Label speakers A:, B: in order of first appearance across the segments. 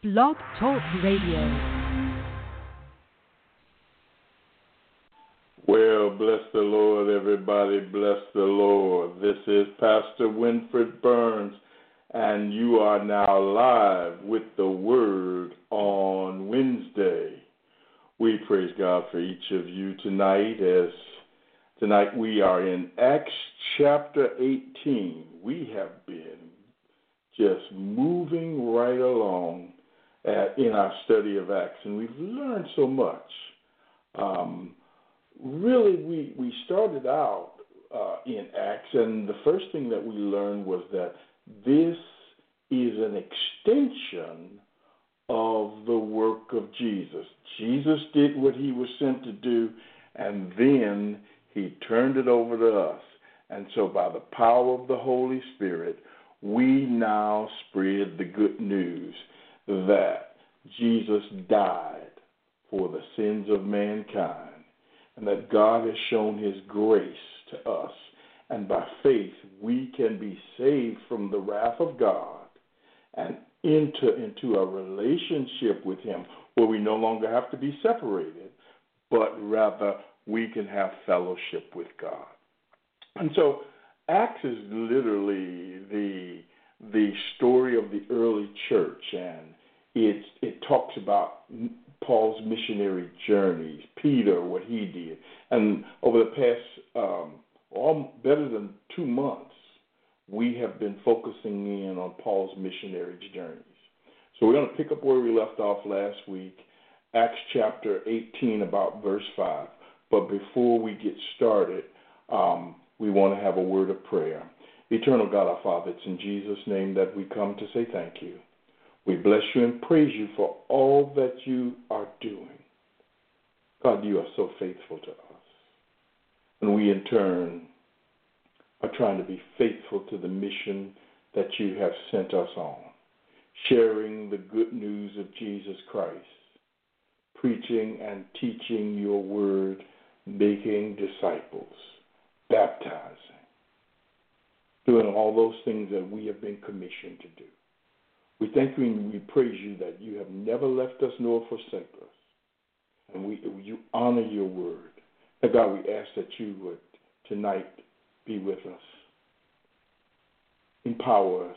A: Blog Talk Radio.
B: Well, bless the Lord, everybody. Bless the Lord. This is Pastor Winfred Burns, and you are now live with the Word on Wednesday. We praise God for each of you tonight. As tonight we are in Acts chapter 18. We have been just moving right along at, in our study of Acts, and we've learned so much. Um, really, we we started out uh, in Acts, and the first thing that we learned was that this is an extension of the work of Jesus. Jesus did what he was sent to do, and then he turned it over to us. And so, by the power of the Holy Spirit, we now spread the good news that Jesus died for the sins of mankind and that God has shown his grace to us. And by faith, we can be saved from the wrath of God and enter into a relationship with him where we no longer have to be separated, but rather we can have fellowship with God. And so Acts is literally the the story of the early church and it it talks about Paul's missionary journeys, Peter, what he did, and over the past um, all better than two months, we have been focusing in on Paul's missionary journeys. So we're going to pick up where we left off last week, Acts chapter 18, about verse 5. But before we get started, um, we want to have a word of prayer. Eternal God, our Father, it's in Jesus' name that we come to say thank you. We bless you and praise you for all that you are doing. God, you are so faithful to us. And we, in turn, are trying to be faithful to the mission that you have sent us on, sharing the good news of Jesus Christ, preaching and teaching your word, making disciples, baptizing, doing all those things that we have been commissioned to do. We thank you and we praise you that you have never left us nor forsaken us. And we you honor your word. And God, we ask that you would tonight be with us. Empower us.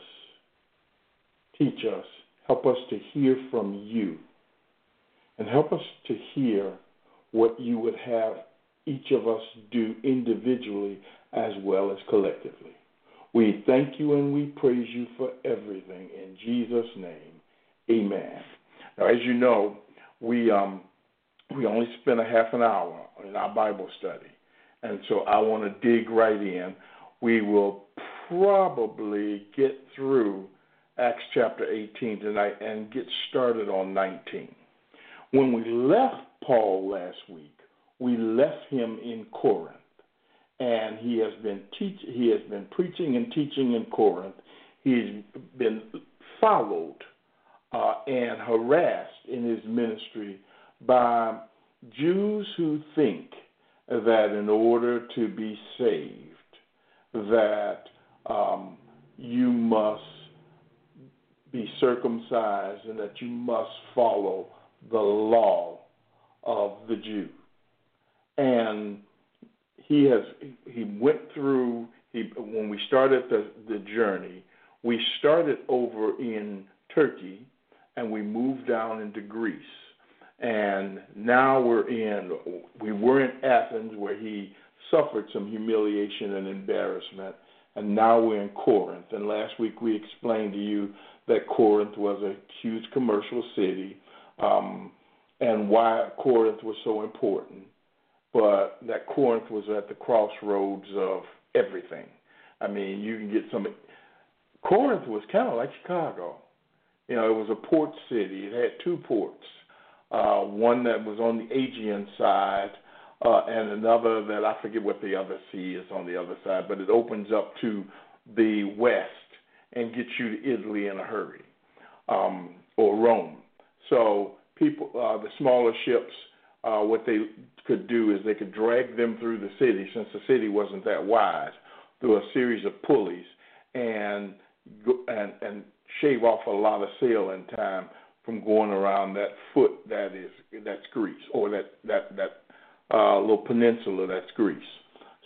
B: Teach us. Help us to hear from you. And help us to hear what you would have each of us do individually as well as collectively. We thank you and we praise you for everything. In Jesus' name, amen. Now, as you know, we, um, we only spent a half an hour in our Bible study. And so I want to dig right in. We will probably get through Acts chapter 18 tonight and get started on 19. When we left Paul last week, we left him in Corinth and he has been teach he has been preaching and teaching in Corinth. He's been followed uh, and harassed in his ministry by Jews who think that in order to be saved, that um, you must be circumcised and that you must follow the law of the Jew. And he has he went through he when we started the the journey we started over in Turkey and we moved down into Greece. And now we're in we were in Athens where he suffered some humiliation and embarrassment and now we're in Corinth. And last week we explained to you that Corinth was a huge commercial city um, and why Corinth was so important but that Corinth was at the crossroads of everything. I mean, you can get some. Corinth was kind of like Chicago. You know, it was a port city. It had two ports, uh, one that was on the Aegean side, uh, and another that I forget what the other sea is on the other side, but it opens up to the west and gets you to Italy in a hurry, um, or Rome. So people, uh, the smaller ships uh, what they could do is they could drag them through the city, since the city wasn't that wide, through a series of pulleys and and and shave off a lot of sailing time from going around that foot that is that's Greece, or that that that uh, little peninsula that's Greece.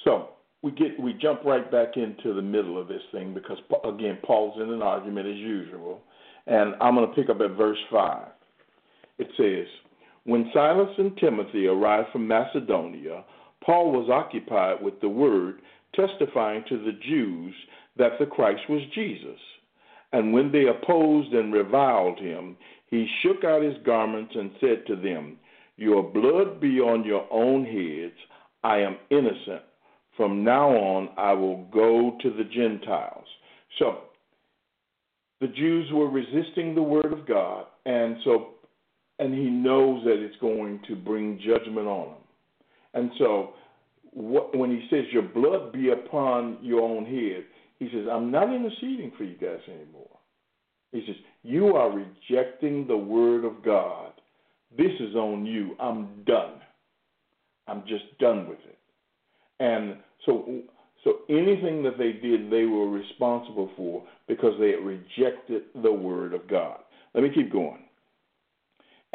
B: So we get we jump right back into the middle of this thing because again Paul's in an argument as usual, and I'm going to pick up at verse five. It says, "When Silas and Timothy arrived from Macedonia, Paul was occupied with the word, testifying to the Jews that the Christ was Jesus." And when they opposed and reviled him, he shook out his garments and said to them, Your blood be on your own heads. I am innocent. From now on, I will go to the Gentiles. So, the Jews were resisting the word of God, and so, and he knows that it's going to bring judgment on them. And so, what, when he says, Your blood be upon your own head, he says, I'm not interceding for you guys anymore. He says, You are rejecting the word of God. This is on you. I'm done. I'm just done with it. And so so anything that they did, they were responsible for because they had rejected the word of God. Let me keep going.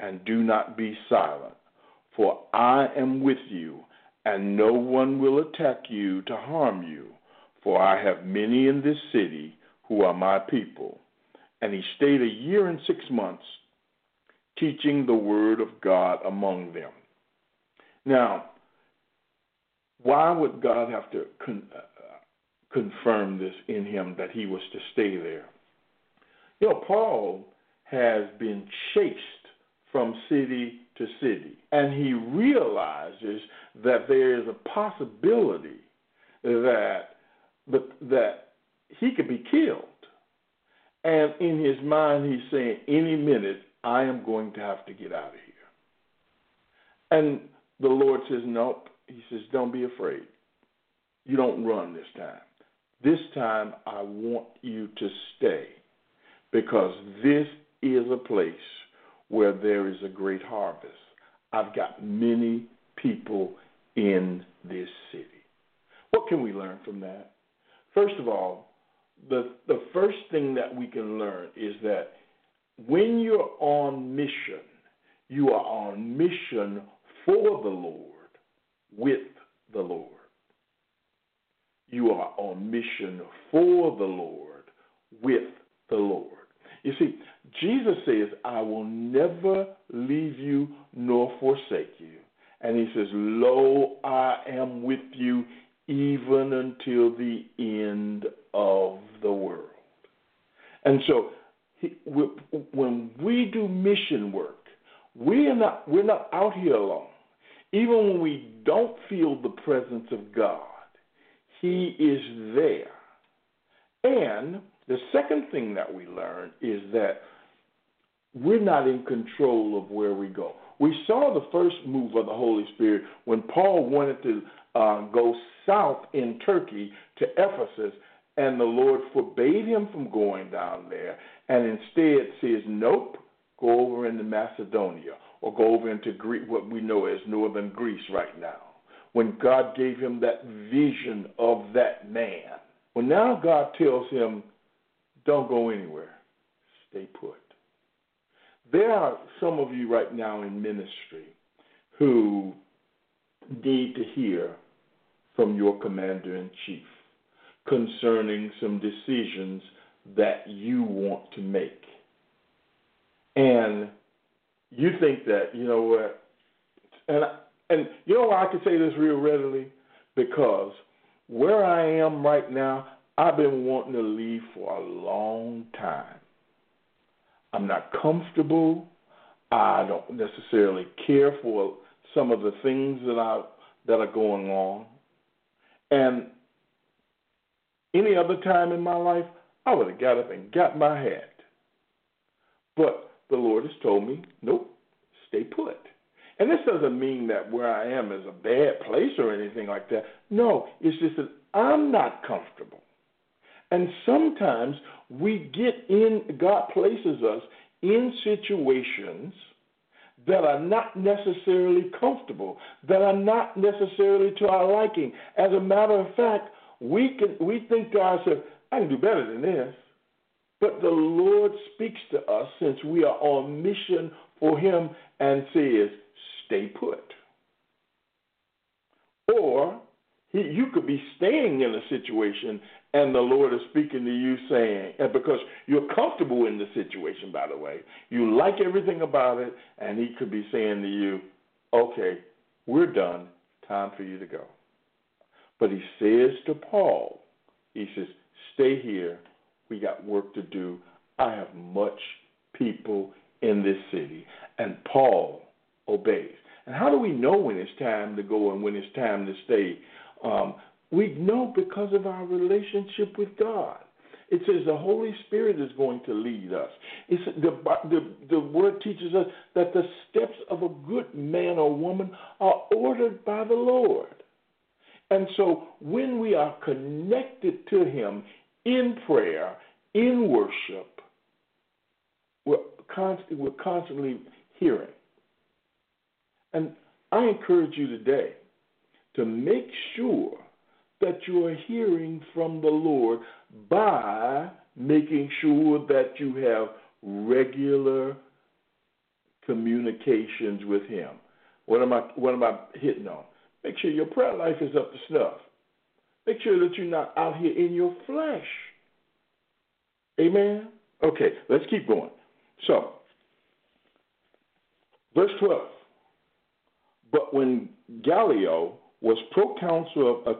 B: and do not be silent, for I am with you, and no one will attack you to harm you, for I have many in this city who are my people. And he stayed a year and six months teaching the word of God among them. Now, why would God have to con- uh, confirm this in him that he was to stay there? You know, Paul has been chased from city to city, and he realizes that there is a possibility that that he could be killed. And in his mind, he's saying, any minute, I am going to have to get out of here. And the Lord says, nope. He says, don't be afraid. You don't run this time. This time, I want you to stay because this is a place where there is a great harvest. I've got many people in this city. What can we learn from that? First of all, the the first thing that we can learn is that when you're on mission, you are on mission for the Lord with the Lord. You are on mission for the Lord with the Lord. You see, Jesus says, I will never leave you nor forsake you. And he says, Lo, I am with you even until the end of the world. And so, he, when we do mission work, we are not we're not out here alone. Even when we don't feel the presence of God, He is there. And the second thing that we learn is that we're not in control of where we go. We saw the first move of the Holy Spirit when Paul wanted to uh, go south in Turkey to Ephesus, and the Lord forbade him from going down there, and instead says, Nope, go over into Macedonia or go over into what we know as northern Greece right now. When God gave him that vision of that man. Well, now God tells him, Don't go anywhere, stay put. There are some of you right now in ministry who need to hear from your commander in chief concerning some decisions that you want to make. And you think that, you know what, and and you know why I can say this real readily? Because where I am right now, I've been wanting to leave for a long time. I'm not comfortable. I don't necessarily care for some of the things that I that are going on. And any other time in my life, I would have got up and got my hat. But the Lord has told me, nope, stay put. And this doesn't mean that where I am is a bad place or anything like that. No, it's just that I'm not comfortable. And sometimes we get in, God places us in situations that are not necessarily comfortable, that are not necessarily to our liking. As a matter of fact, we can we think to ourselves, I can do better than this. But the Lord speaks to us since we are on mission for Him and says, stay put. Or you could be staying in a situation and the Lord is speaking to you saying, and because you're comfortable in the situation, by the way, you like everything about it, and He could be saying to you, okay, we're done, time for you to go. But He says to Paul, He says, stay here, we got work to do. I have much people in this city. And Paul obeys. And how do we know when it's time to go and when it's time to stay? Um, we know because of our relationship with God. It says the Holy Spirit is going to lead us. It's, the, the, the word teaches us that the steps of a good man or woman are ordered by the Lord. And so when we are connected to Him in prayer, in worship, we're, const- we're constantly hearing. And I encourage you today to make sure that you are hearing from the Lord by making sure that you have regular communications with Him. What am I what am I hitting on? Make sure your prayer life is up to snuff. Make sure that you're not out here in your flesh. Amen. Okay, let's keep going. So, verse 12. But when Gallio was proconsul of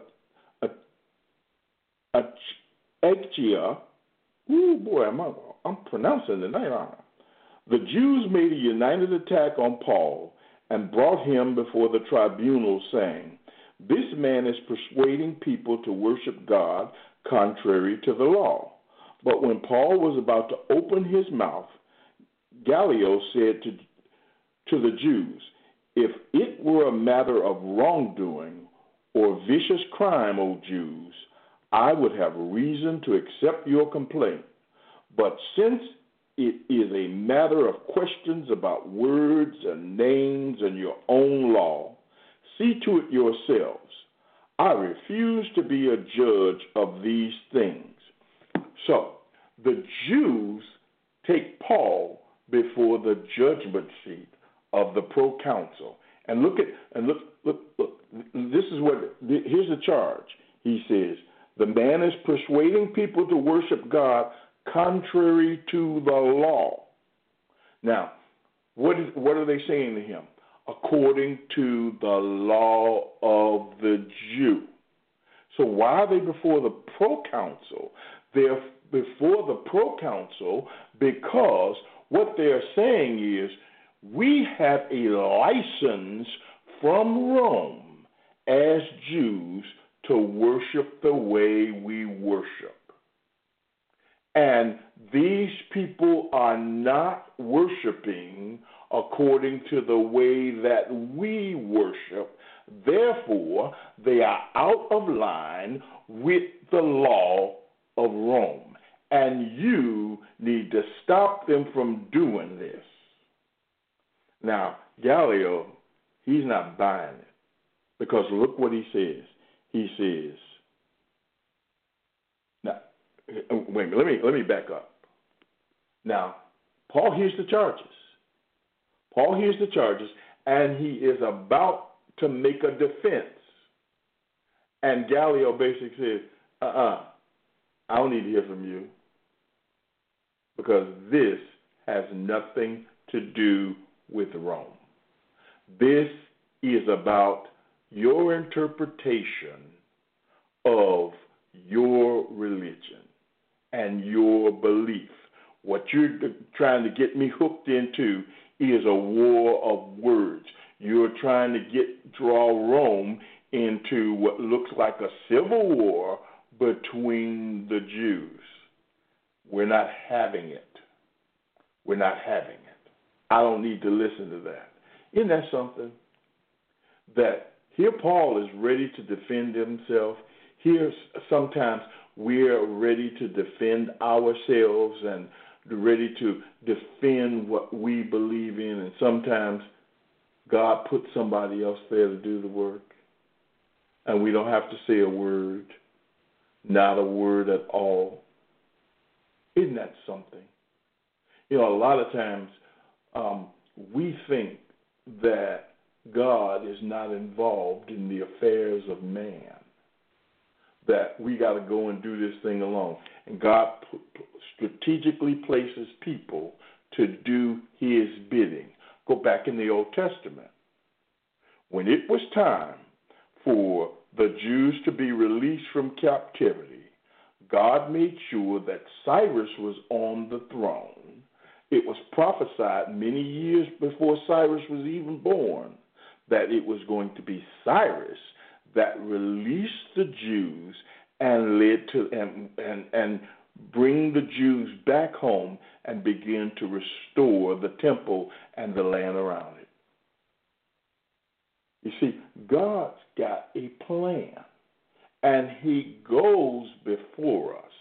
B: Achaia, ooh boy, I'm, I'm pronouncing the name on The Jews made a united attack on Paul and brought him before the tribunal, saying, This man is persuading people to worship God contrary to the law. But when Paul was about to open his mouth, Gallio said to, to the Jews, If it were a matter of wrongdoing or vicious crime, O Jews, I would have reason to accept your complaint. But since it is a matter of questions about words and names and your own law, see to it yourselves. I refuse to be a judge of these things. So, the Jews take Paul before the judgment seat of the proconsul. And look at and look look look. This is what here's the charge. He says the man is persuading people to worship God contrary to the law. Now, what, is, what are they saying to him? According to the law of the Jew. So why are they before the proconsul? They're before the proconsul because what they're saying is we have a license from Rome as Jews to worship the way we worship. And these people are not worshiping according to the way that we worship. Therefore, they are out of line with the law of Rome. And you need to stop them from doing this. Now, Gallio, he's not buying it. Because look what he says he says, now, wait let me, let me back up. Now, Paul hears the charges. Paul hears the charges, and he is about to make a defense. And Gallio basically says, uh uh-uh, uh I don't need to hear from you because this has nothing to do with Rome. This is about your interpretation of your religion and your belief. What you're trying to get me hooked into is a war of words. You're trying to get draw Rome into what looks like a civil war between the Jews. We're not having it. We're not having it. I don't need to listen to that. Isn't that something? That here Paul is ready to defend himself. Here sometimes we're ready to defend ourselves and ready to defend what we believe in, and sometimes God puts somebody else there to do the work, and we don't have to say a word, not a word at all. Isn't that something? You know, a lot of times um, we think that God is not involved in the affairs of man that we got to go and do this thing alone. And God p- p- strategically places people to do his bidding. Go back in the Old Testament. When it was time for the Jews to be released from captivity, God made sure that Cyrus was on the throne. It was prophesied many years before Cyrus was even born that it was going to be Cyrus that released the Jews and led to and and and bring the Jews back home and begin to restore the temple and the land around it. You see, God's got a plan, and He goes before us,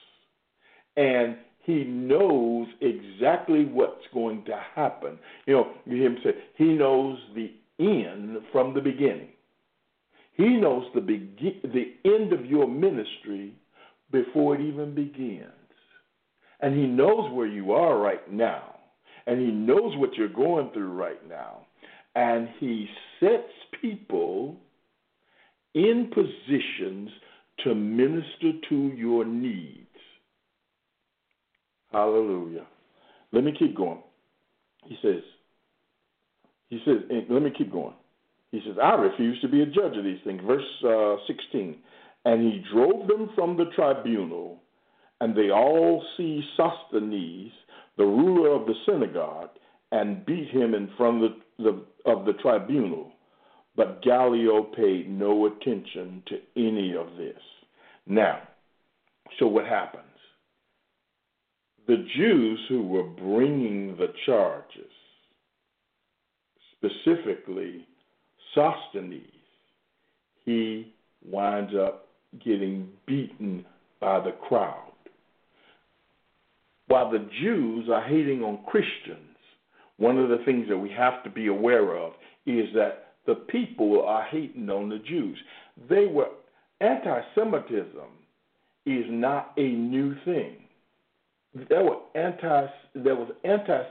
B: and He knows exactly what's going to happen. You know, you hear Him say, He knows the end from the beginning. He knows the begin- the end of your ministry before it even begins. And he knows where you are right now. And he knows what you're going through right now. And he sets people in positions to minister to your needs. Hallelujah. Let me keep going. He says, he says, let me keep going. He says, I refuse to be a judge of these things. Verse uh, 16. And he drove them from the tribunal, and they all seized Sosthenes, the ruler of the synagogue, and beat him in front of the, the, of the tribunal. But Gallio paid no attention to any of this. Now, so what happens? The Jews who were bringing the charges, specifically Sosthenes, he winds up getting beaten by the crowd. While the Jews are hating on Christians, one of the things that we have to be aware of is that the people are hating on the Jews. They were anti Semitism is not a new thing. There were anti there was anti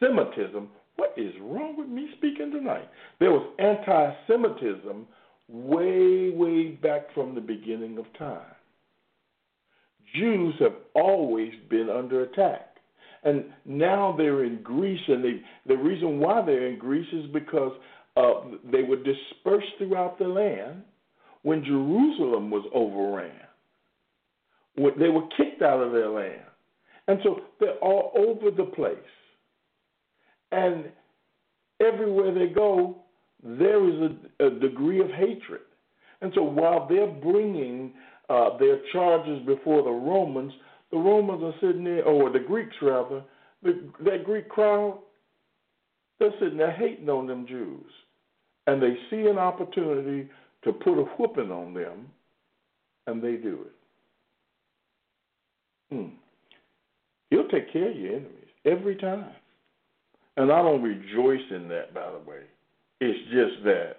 B: Semitism what is wrong with me speaking tonight? There was anti Semitism way, way back from the beginning of time. Jews have always been under attack. And now they're in Greece, and they, the reason why they're in Greece is because uh, they were dispersed throughout the land when Jerusalem was overran. They were kicked out of their land. And so they're all over the place. And everywhere they go, there is a, a degree of hatred. And so while they're bringing uh, their charges before the Romans, the Romans are sitting there, or the Greeks rather, the, that Greek crowd, they're sitting there hating on them Jews. And they see an opportunity to put a whooping on them, and they do it. Hmm. He'll take care of your enemies every time. And I don't rejoice in that, by the way. It's just that,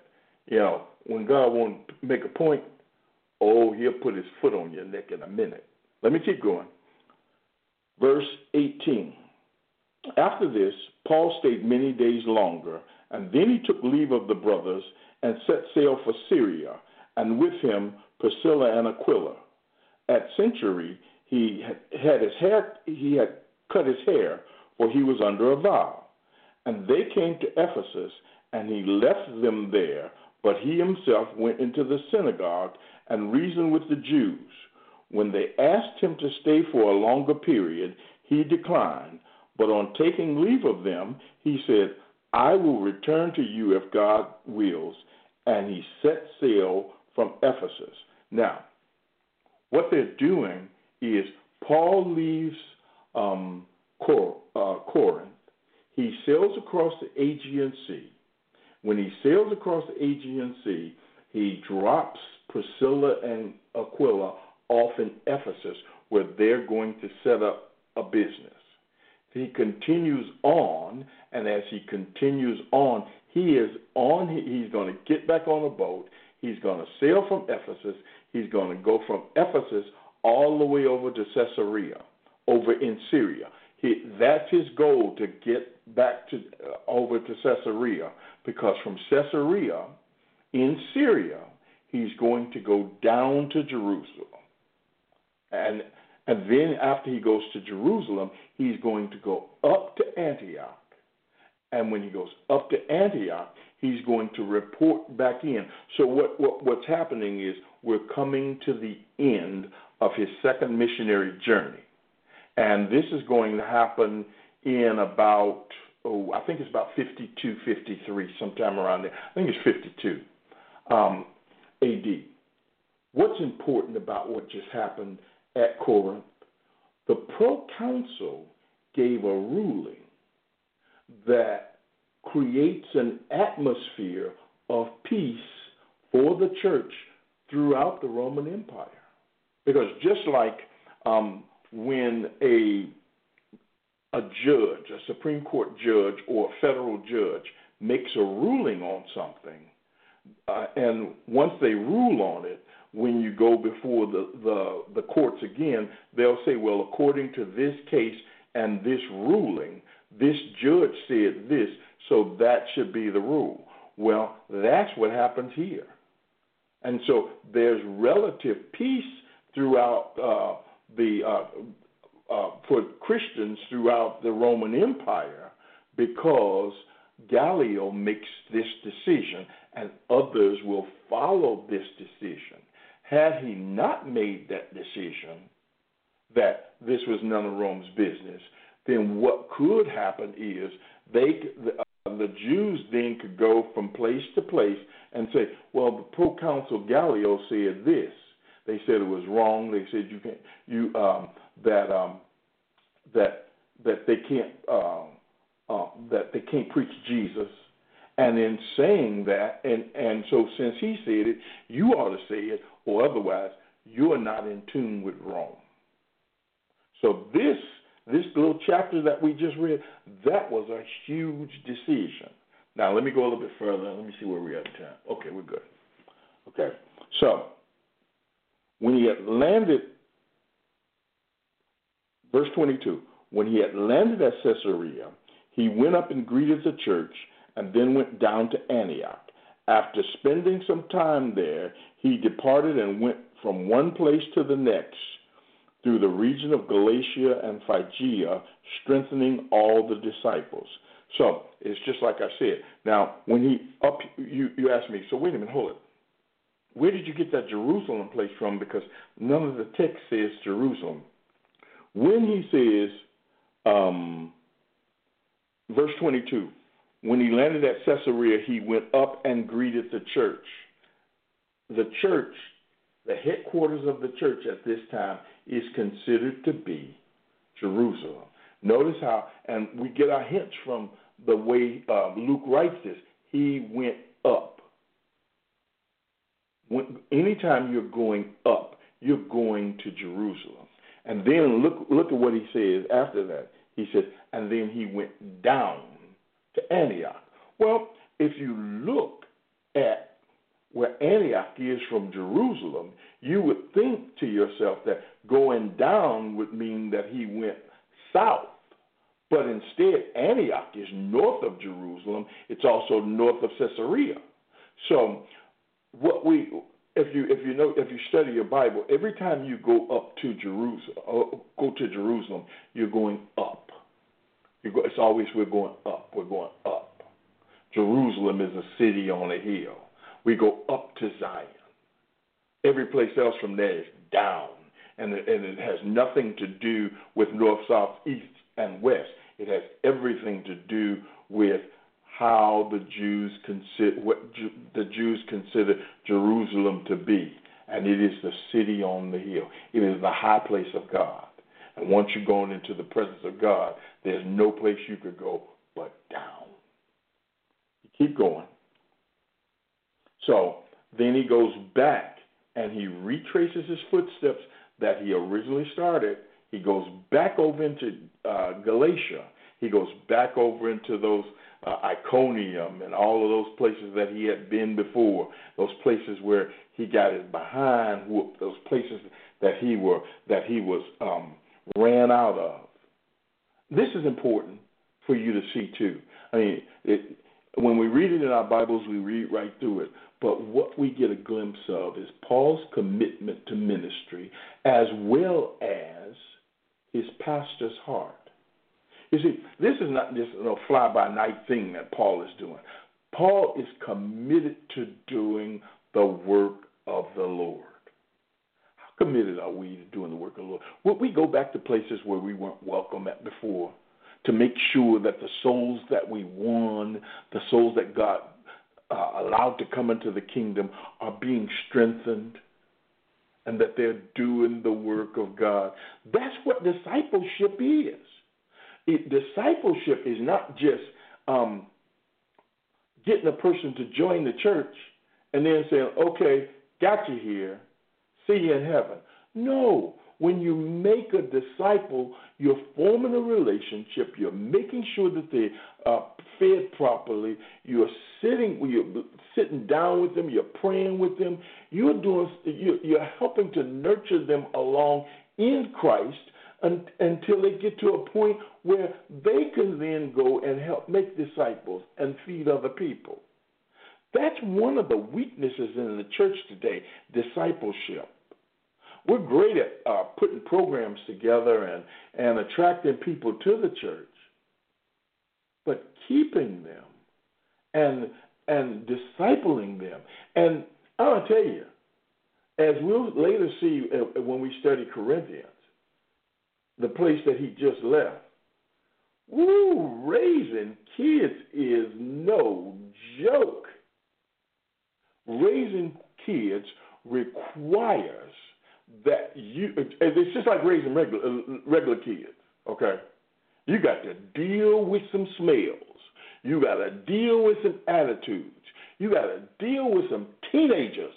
B: you know, when God wants to make a point, oh, he'll put his foot on your neck in a minute. Let me keep going. Verse 18. After this, Paul stayed many days longer, and then he took leave of the brothers and set sail for Syria, and with him Priscilla and Aquila. At Cenchreae, he had his hair he had cut his hair, for he was under a vow. And they came to Ephesus, and he left them there, but he himself went into the synagogue and reasoned with the Jews. When they asked him to stay for a longer period, he declined, but on taking leave of them, he said, I will return to you if God wills. And he set sail from Ephesus. Now, what they're doing is Paul leaves um, Cor- uh, Corinth he sails across the Aegean Sea. When he sails across the Aegean Sea, he drops Priscilla and Aquila off in Ephesus, where they're going to set up a business. He continues on, and as he continues on, he is on. He's going to get back on a boat. He's going to sail from Ephesus. He's going to go from Ephesus all the way over to Caesarea, over in Syria. He, that's his goal to get back to uh, over to Caesarea, because from Caesarea in Syria, he's going to go down to Jerusalem. And and then after he goes to Jerusalem, he's going to go up to Antioch. And when he goes up to Antioch, he's going to report back in. So what, what what's happening is we're coming to the end of his second missionary journey. And this is going to happen in about oh, I think it's about 52, 53, sometime around there. I think it's 52 um, AD. What's important about what just happened at Corinth? The proconsul gave a ruling that creates an atmosphere of peace for the church throughout the Roman Empire. Because just like um, when a a judge, a Supreme Court judge or a federal judge makes a ruling on something, uh, and once they rule on it, when you go before the, the, the courts again, they'll say, well, according to this case and this ruling, this judge said this, so that should be the rule. Well, that's what happens here. And so there's relative peace throughout uh, the uh, uh, for Christians throughout the Roman Empire because Gallio makes this decision, and others will follow this decision. Had he not made that decision that this was none of Rome's business, then what could happen is they the, uh, the Jews then could go from place to place and say, well, the proconsul Gallio said this. They said it was wrong. They said you can't you um, that um, that that they can't uh, uh, that they can't preach Jesus. And in saying that, and and so since he said it, you ought to say it, or otherwise you are not in tune with Rome. So this this little chapter that we just read, that was a huge decision. Now let me go a little bit further. Let me see where we're at in time. Okay, we're good. Okay, so when he had landed, verse 22, when he had landed at Caesarea, he went up and greeted the church and then went down to Antioch. After spending some time there, he departed and went from one place to the next through the region of Galatia and Phrygia, strengthening all the disciples. So it's just like I said. Now, when he up, you you asked me. So wait a minute, hold it. Where did you get that Jerusalem place from? Because none of the text says Jerusalem. When he says, um, verse 22, when he landed at Caesarea, he went up and greeted the church. The church, the headquarters of the church at this time, is considered to be Jerusalem. Notice how, and we get our hints from the way uh, Luke writes this. He went. When, anytime you're going up, you're going to Jerusalem. And then look look at what he says after that. He says, and then he went down to Antioch. Well, if you look at where Antioch is from Jerusalem, you would think to yourself that going down would mean that he went south. But instead, Antioch is north of Jerusalem. It's also north of Caesarea. So, what we, if you if you know if you study your Bible, every time you go up to Jerusalem, uh, go to Jerusalem, you're going up. You go, it's always we're going up. We're going up. Jerusalem is a city on a hill. We go up to Zion. Every place else from there is down, and it, and it has nothing to do with north, south, east, and west. It has everything to do with how the Jews consider what Ju- the Jews consider Jerusalem to be, and it is the city on the hill. It is the high place of God. And once you're going into the presence of God, there's no place you could go but down. You keep going. So then he goes back and he retraces his footsteps that he originally started. He goes back over into uh, Galatia. He goes back over into those uh, Iconium and all of those places that he had been before. Those places where he got his behind whooped. Those places that he were that he was um, ran out of. This is important for you to see too. I mean, it, when we read it in our Bibles, we read right through it. But what we get a glimpse of is Paul's commitment to ministry as well as his pastor's heart. You see, this is not just a fly by night thing that Paul is doing. Paul is committed to doing the work of the Lord. How committed are we to doing the work of the Lord? Would we go back to places where we weren't welcome at before to make sure that the souls that we won, the souls that God uh, allowed to come into the kingdom, are being strengthened? and that they're doing the work of God. That's what discipleship is. It, discipleship is not just um, getting a person to join the church and then saying, okay, got you here, see you in heaven. No, when you make a disciple, you're forming a relationship. You're making sure that they are fed properly. You're sitting, you're sitting down with them. You're praying with them. You're doing, you're helping to nurture them along in Christ until they get to a point where they can then go and help make disciples and feed other people. That's one of the weaknesses in the church today discipleship. We're great at uh, putting programs together and, and attracting people to the church, but keeping them and and discipling them. And I'll tell you, as we'll later see uh, when we study Corinthians, the place that he just left. Woo, raising kids is no joke. Raising kids requires that you. It's just like raising regular regular kids. Okay, you got to deal with some smells. You got to deal with some attitudes. You got to deal with some teenagers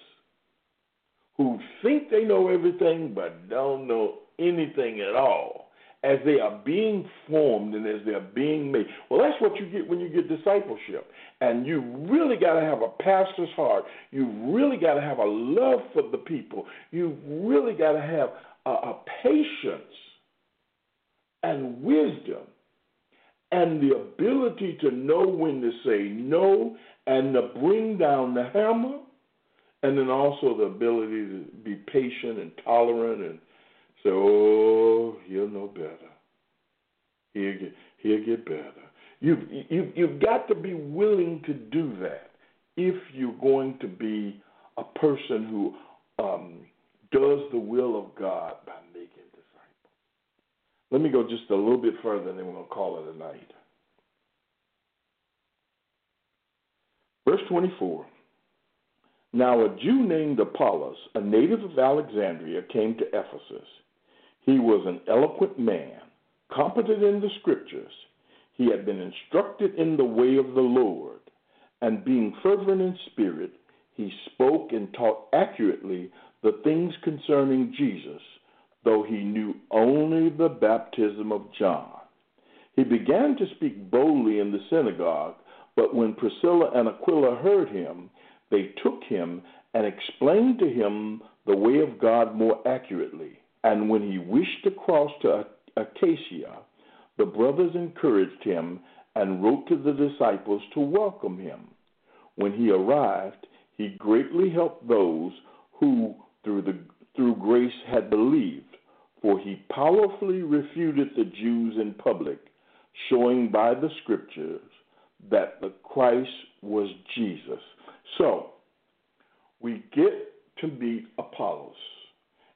B: who think they know everything but don't know anything at all as they are being formed and as they're being made. Well, that's what you get when you get discipleship. And you really got to have a pastor's heart. You really got to have a love for the people. You really got to have a, a patience and wisdom and the ability to know when to say no and to bring down the hammer and then also the ability to be patient and tolerant and say, "Oh, he'll know better. He'll get he'll get better." You you you've got to be willing to do that if you're going to be a person who um, does the will of God by making disciples. Let me go just a little bit further, and then we're going to call it a night. Verse 24. Now, a Jew named Apollos, a native of Alexandria, came to Ephesus. He was an eloquent man, competent in the scriptures. He had been instructed in the way of the Lord, and being fervent in spirit, he spoke and taught accurately the things concerning Jesus, though he knew only the baptism of John. He began to speak boldly in the synagogue, but when Priscilla and Aquila heard him, they took him and explained to him the way of God more accurately. And when he wished to cross to Achaia, the brothers encouraged him and wrote to the disciples to welcome him. When he arrived, he greatly helped those who, through, the, through grace, had believed, for he powerfully refuted the Jews in public, showing by the scriptures that the Christ was Jesus. So, we get to meet Apollos,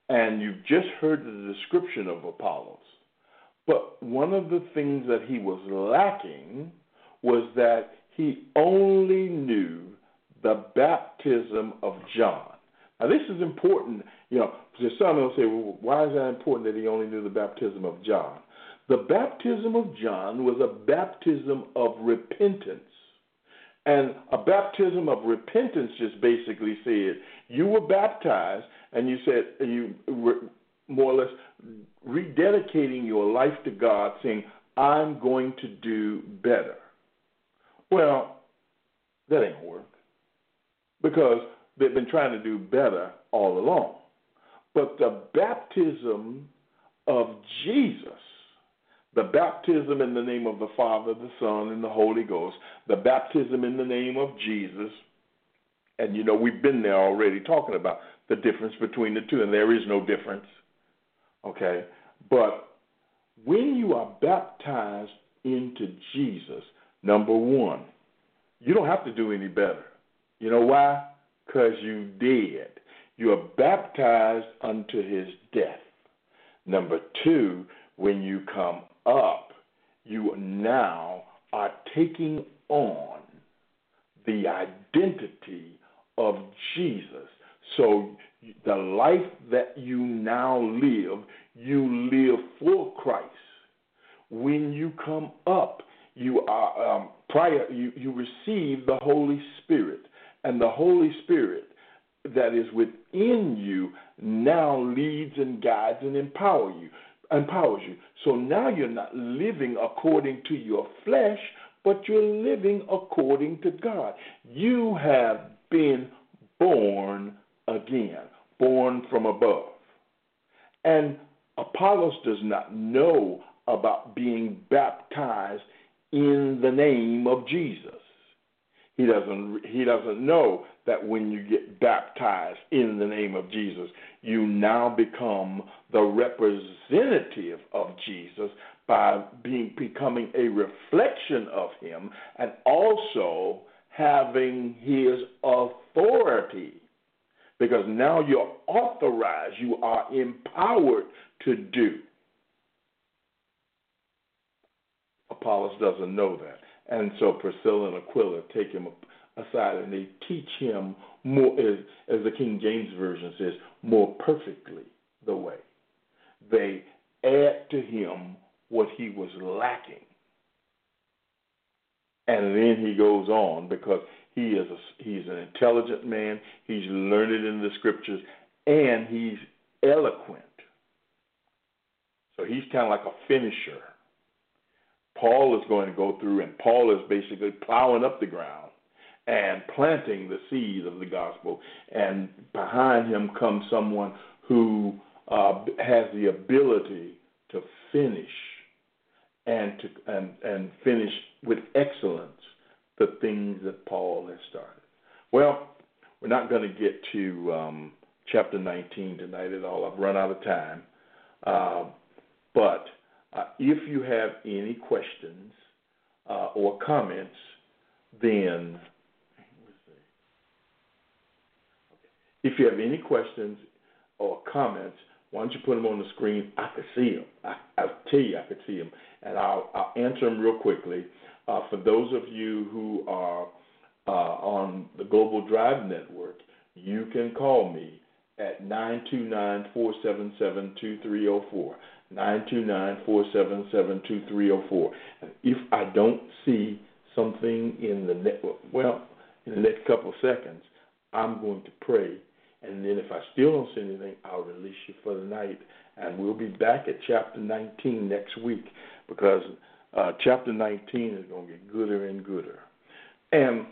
B: and you've just heard the description of Apollos. But one of the things that he was lacking was that he only knew the baptism of John. Now, this is important. You know, some will say, well, why is that important that he only knew the baptism of John? The baptism of John was a baptism of repentance. And a baptism of repentance just basically said you were baptized and you said you were more or less rededicating your life to God, saying, I'm going to do better. Well, that ain't work because they've been trying to do better all along. But the baptism of Jesus, the baptism in the name of the Father, the Son, and the Holy Ghost, the baptism in the name of Jesus, and you know, we've been there already talking about the difference between the two, and there is no difference. Okay? But when you are baptized into Jesus, number one, you don't have to do any better. You know why? Because you did. You are baptized unto his death. Number two, when you come up, you now are taking on the identity of Jesus. So the life that you now live, you live for Christ. When you come up, you are um, prior. You, you receive the Holy Spirit, and the Holy Spirit that is within you now leads and guides and empowers you, empowers you. So now you're not living according to your flesh, but you're living according to God. You have been born again, born from above. And Apollos does not know about being baptized in the name of Jesus. He doesn't he doesn't know that when you get baptized in the name of Jesus, you now become the representative of Jesus by being becoming a reflection of him and also having his authority. Because now you're authorized, you are empowered to do. Apollos doesn't know that. And so Priscilla and Aquila take him aside and they teach him more, as, as the King James Version says, more perfectly the way. They add to him what he was lacking. And then he goes on because he is a, he's an intelligent man, he's learned in the scriptures, and he's eloquent. So he's kind of like a finisher. Paul is going to go through, and Paul is basically plowing up the ground and planting the seed of the gospel. And behind him comes someone who uh, has the ability to finish and to and, and finish with excellence the things that Paul has started. Well, we're not going to get to um, chapter 19 tonight at all. I've run out of time. Uh, but uh, if you have any questions uh, or comments, then if you have any questions or comments, why don't you put them on the screen? I can see them. I, I'll tell you, I can see them, and I'll, I'll answer them real quickly. Uh, for those of you who are uh, on the Global Drive Network, you can call me at 929 477 2304. 929-477-2304. If I don't see something in the network, well, in the next couple of seconds, I'm going to pray, and then if I still don't see anything, I'll release you for the night, and we'll be back at chapter 19 next week because uh, chapter 19 is going to get gooder and gooder. And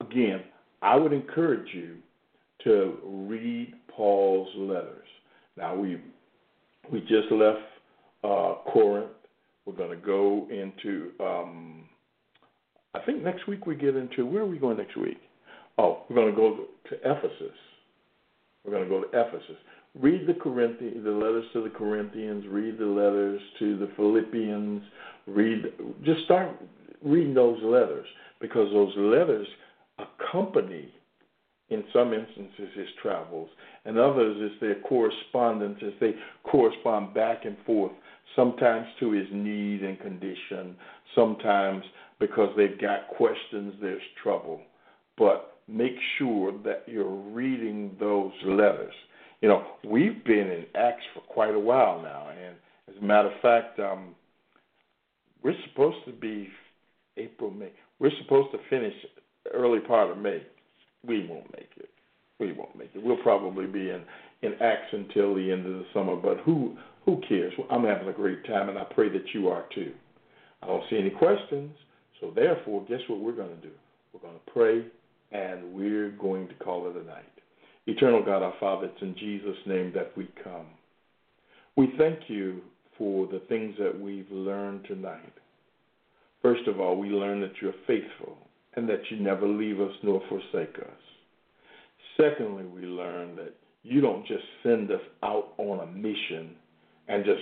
B: again, I would encourage you to read Paul's letters. Now we we just left uh, Corinth. We're going to go into. Um, I think next week we get into. Where are we going next week? Oh, we're going to go to Ephesus. We're going to go to Ephesus. Read the Corinthians, the letters to the Corinthians. Read the letters to the Philippians. Read. Just start reading those letters because those letters accompany in some instances his travels, and others is their correspondence as they correspond back and forth, sometimes to his need and condition, sometimes because they've got questions, there's trouble. But make sure that you're reading those letters. You know, we've been in Acts for quite a while now, and as a matter of fact, um, we're supposed to be April, May. We're supposed to finish early part of May, we won't make it. We won't make it. We'll probably be in in Acts until the end of the summer. But who who cares? I'm having a great time, and I pray that you are too. I don't see any questions, so therefore, guess what we're going to do? We're going to pray, and we're going to call it a night. Eternal God, our Father, it's in Jesus' name that we come. We thank you for the things that we've learned tonight. First of all, we learn that you're faithful and that you never leave us nor forsake us. Secondly, we learn that you don't just send us out on a mission and just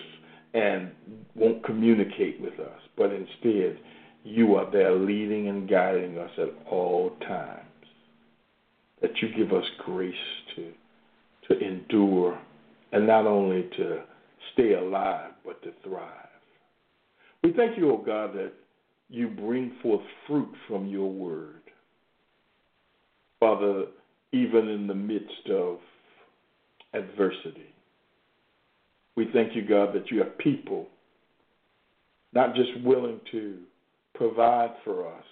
B: and won't communicate with us, but instead you are there leading and guiding us at all times. That you give us grace to to endure and not only to stay alive but to thrive. We thank you, O oh God, that you bring forth fruit from your word. Father, even in the midst of adversity. We thank you, God, that you have people not just willing to provide for us,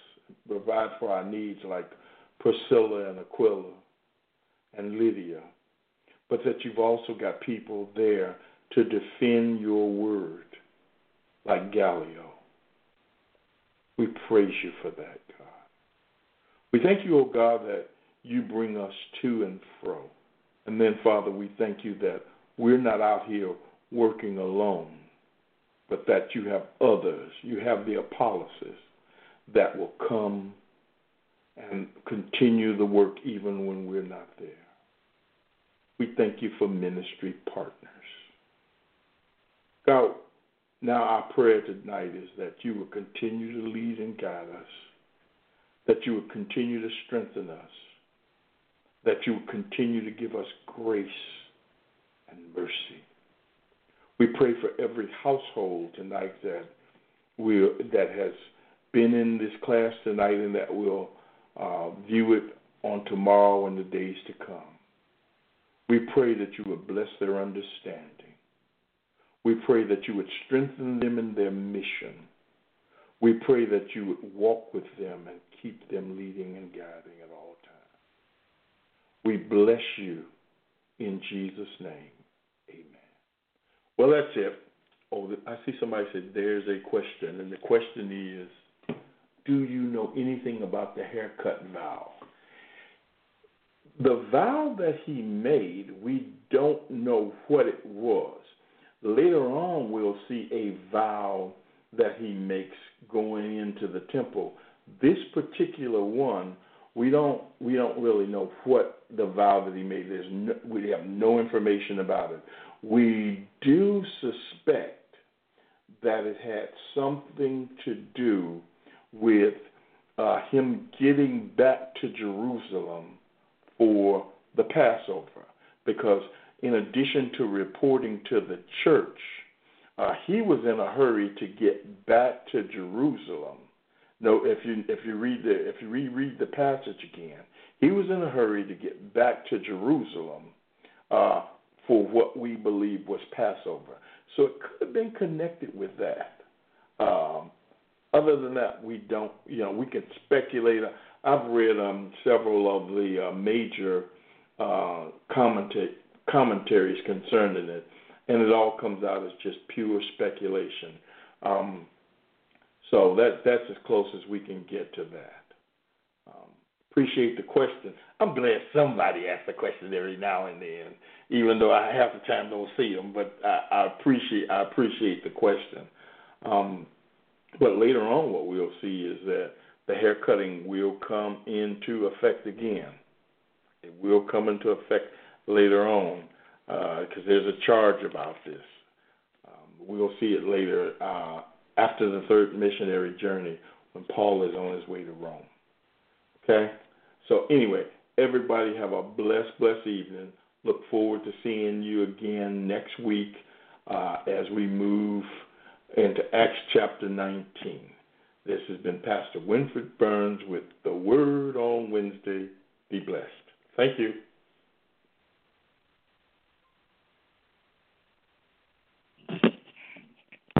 B: provide for our needs like Priscilla and Aquila and Lydia, but that you've also got people there to defend your word like Gallio. We praise you for that, God. We thank you, O oh God, that you bring us to and fro. And then, Father, we thank you that we're not out here working alone, but that you have others. You have the Apollos that will come and continue the work even when we're not there. We thank you for ministry partners. God, now our prayer tonight is that you will continue to lead and guide us, that you will continue to strengthen us, that you will continue to give us grace and mercy. We pray for every household tonight that will that has been in this class tonight and that will uh, view it on tomorrow and the days to come. We pray that you would bless their understanding. We pray that you would strengthen them in their mission. We pray that you would walk with them and keep them leading and guiding at all times. We bless you in Jesus' name. Amen. Well, that's it. Oh, I see somebody said there's a question, and the question is Do you know anything about the haircut vow? The vow that he made, we don't know what it was. Later on, we'll see a vow that he makes going into the temple. This particular one, we don't we don't really know what the vow that he made. There's no, we have no information about it. We do suspect that it had something to do with uh, him getting back to Jerusalem for the Passover, because in addition to reporting to the church, uh, he was in a hurry to get back to Jerusalem. No, if you if you read the if you reread the passage again, he was in a hurry to get back to Jerusalem uh, for what we believe was Passover. So it could have been connected with that. Um, other than that, we don't. You know, we can speculate. I've read um, several of the uh, major uh, commenta- commentaries concerning it, and it all comes out as just pure speculation. Um, so that that's as close as we can get to that. Um, appreciate the question. I'm glad somebody asks a question every now and then, even though I half the time don't see them. But I, I appreciate I appreciate the question. Um, but later on, what we'll see is that the hair cutting will come into effect again. It will come into effect later on because uh, there's a charge about this. Um, we'll see it later uh, after the third missionary journey when Paul is on his way to Rome. Okay? So, anyway, everybody have a blessed, blessed evening. Look forward to seeing you again next week uh, as we move into Acts chapter 19. This has been Pastor Winfred Burns with the Word on Wednesday. Be blessed. Thank you.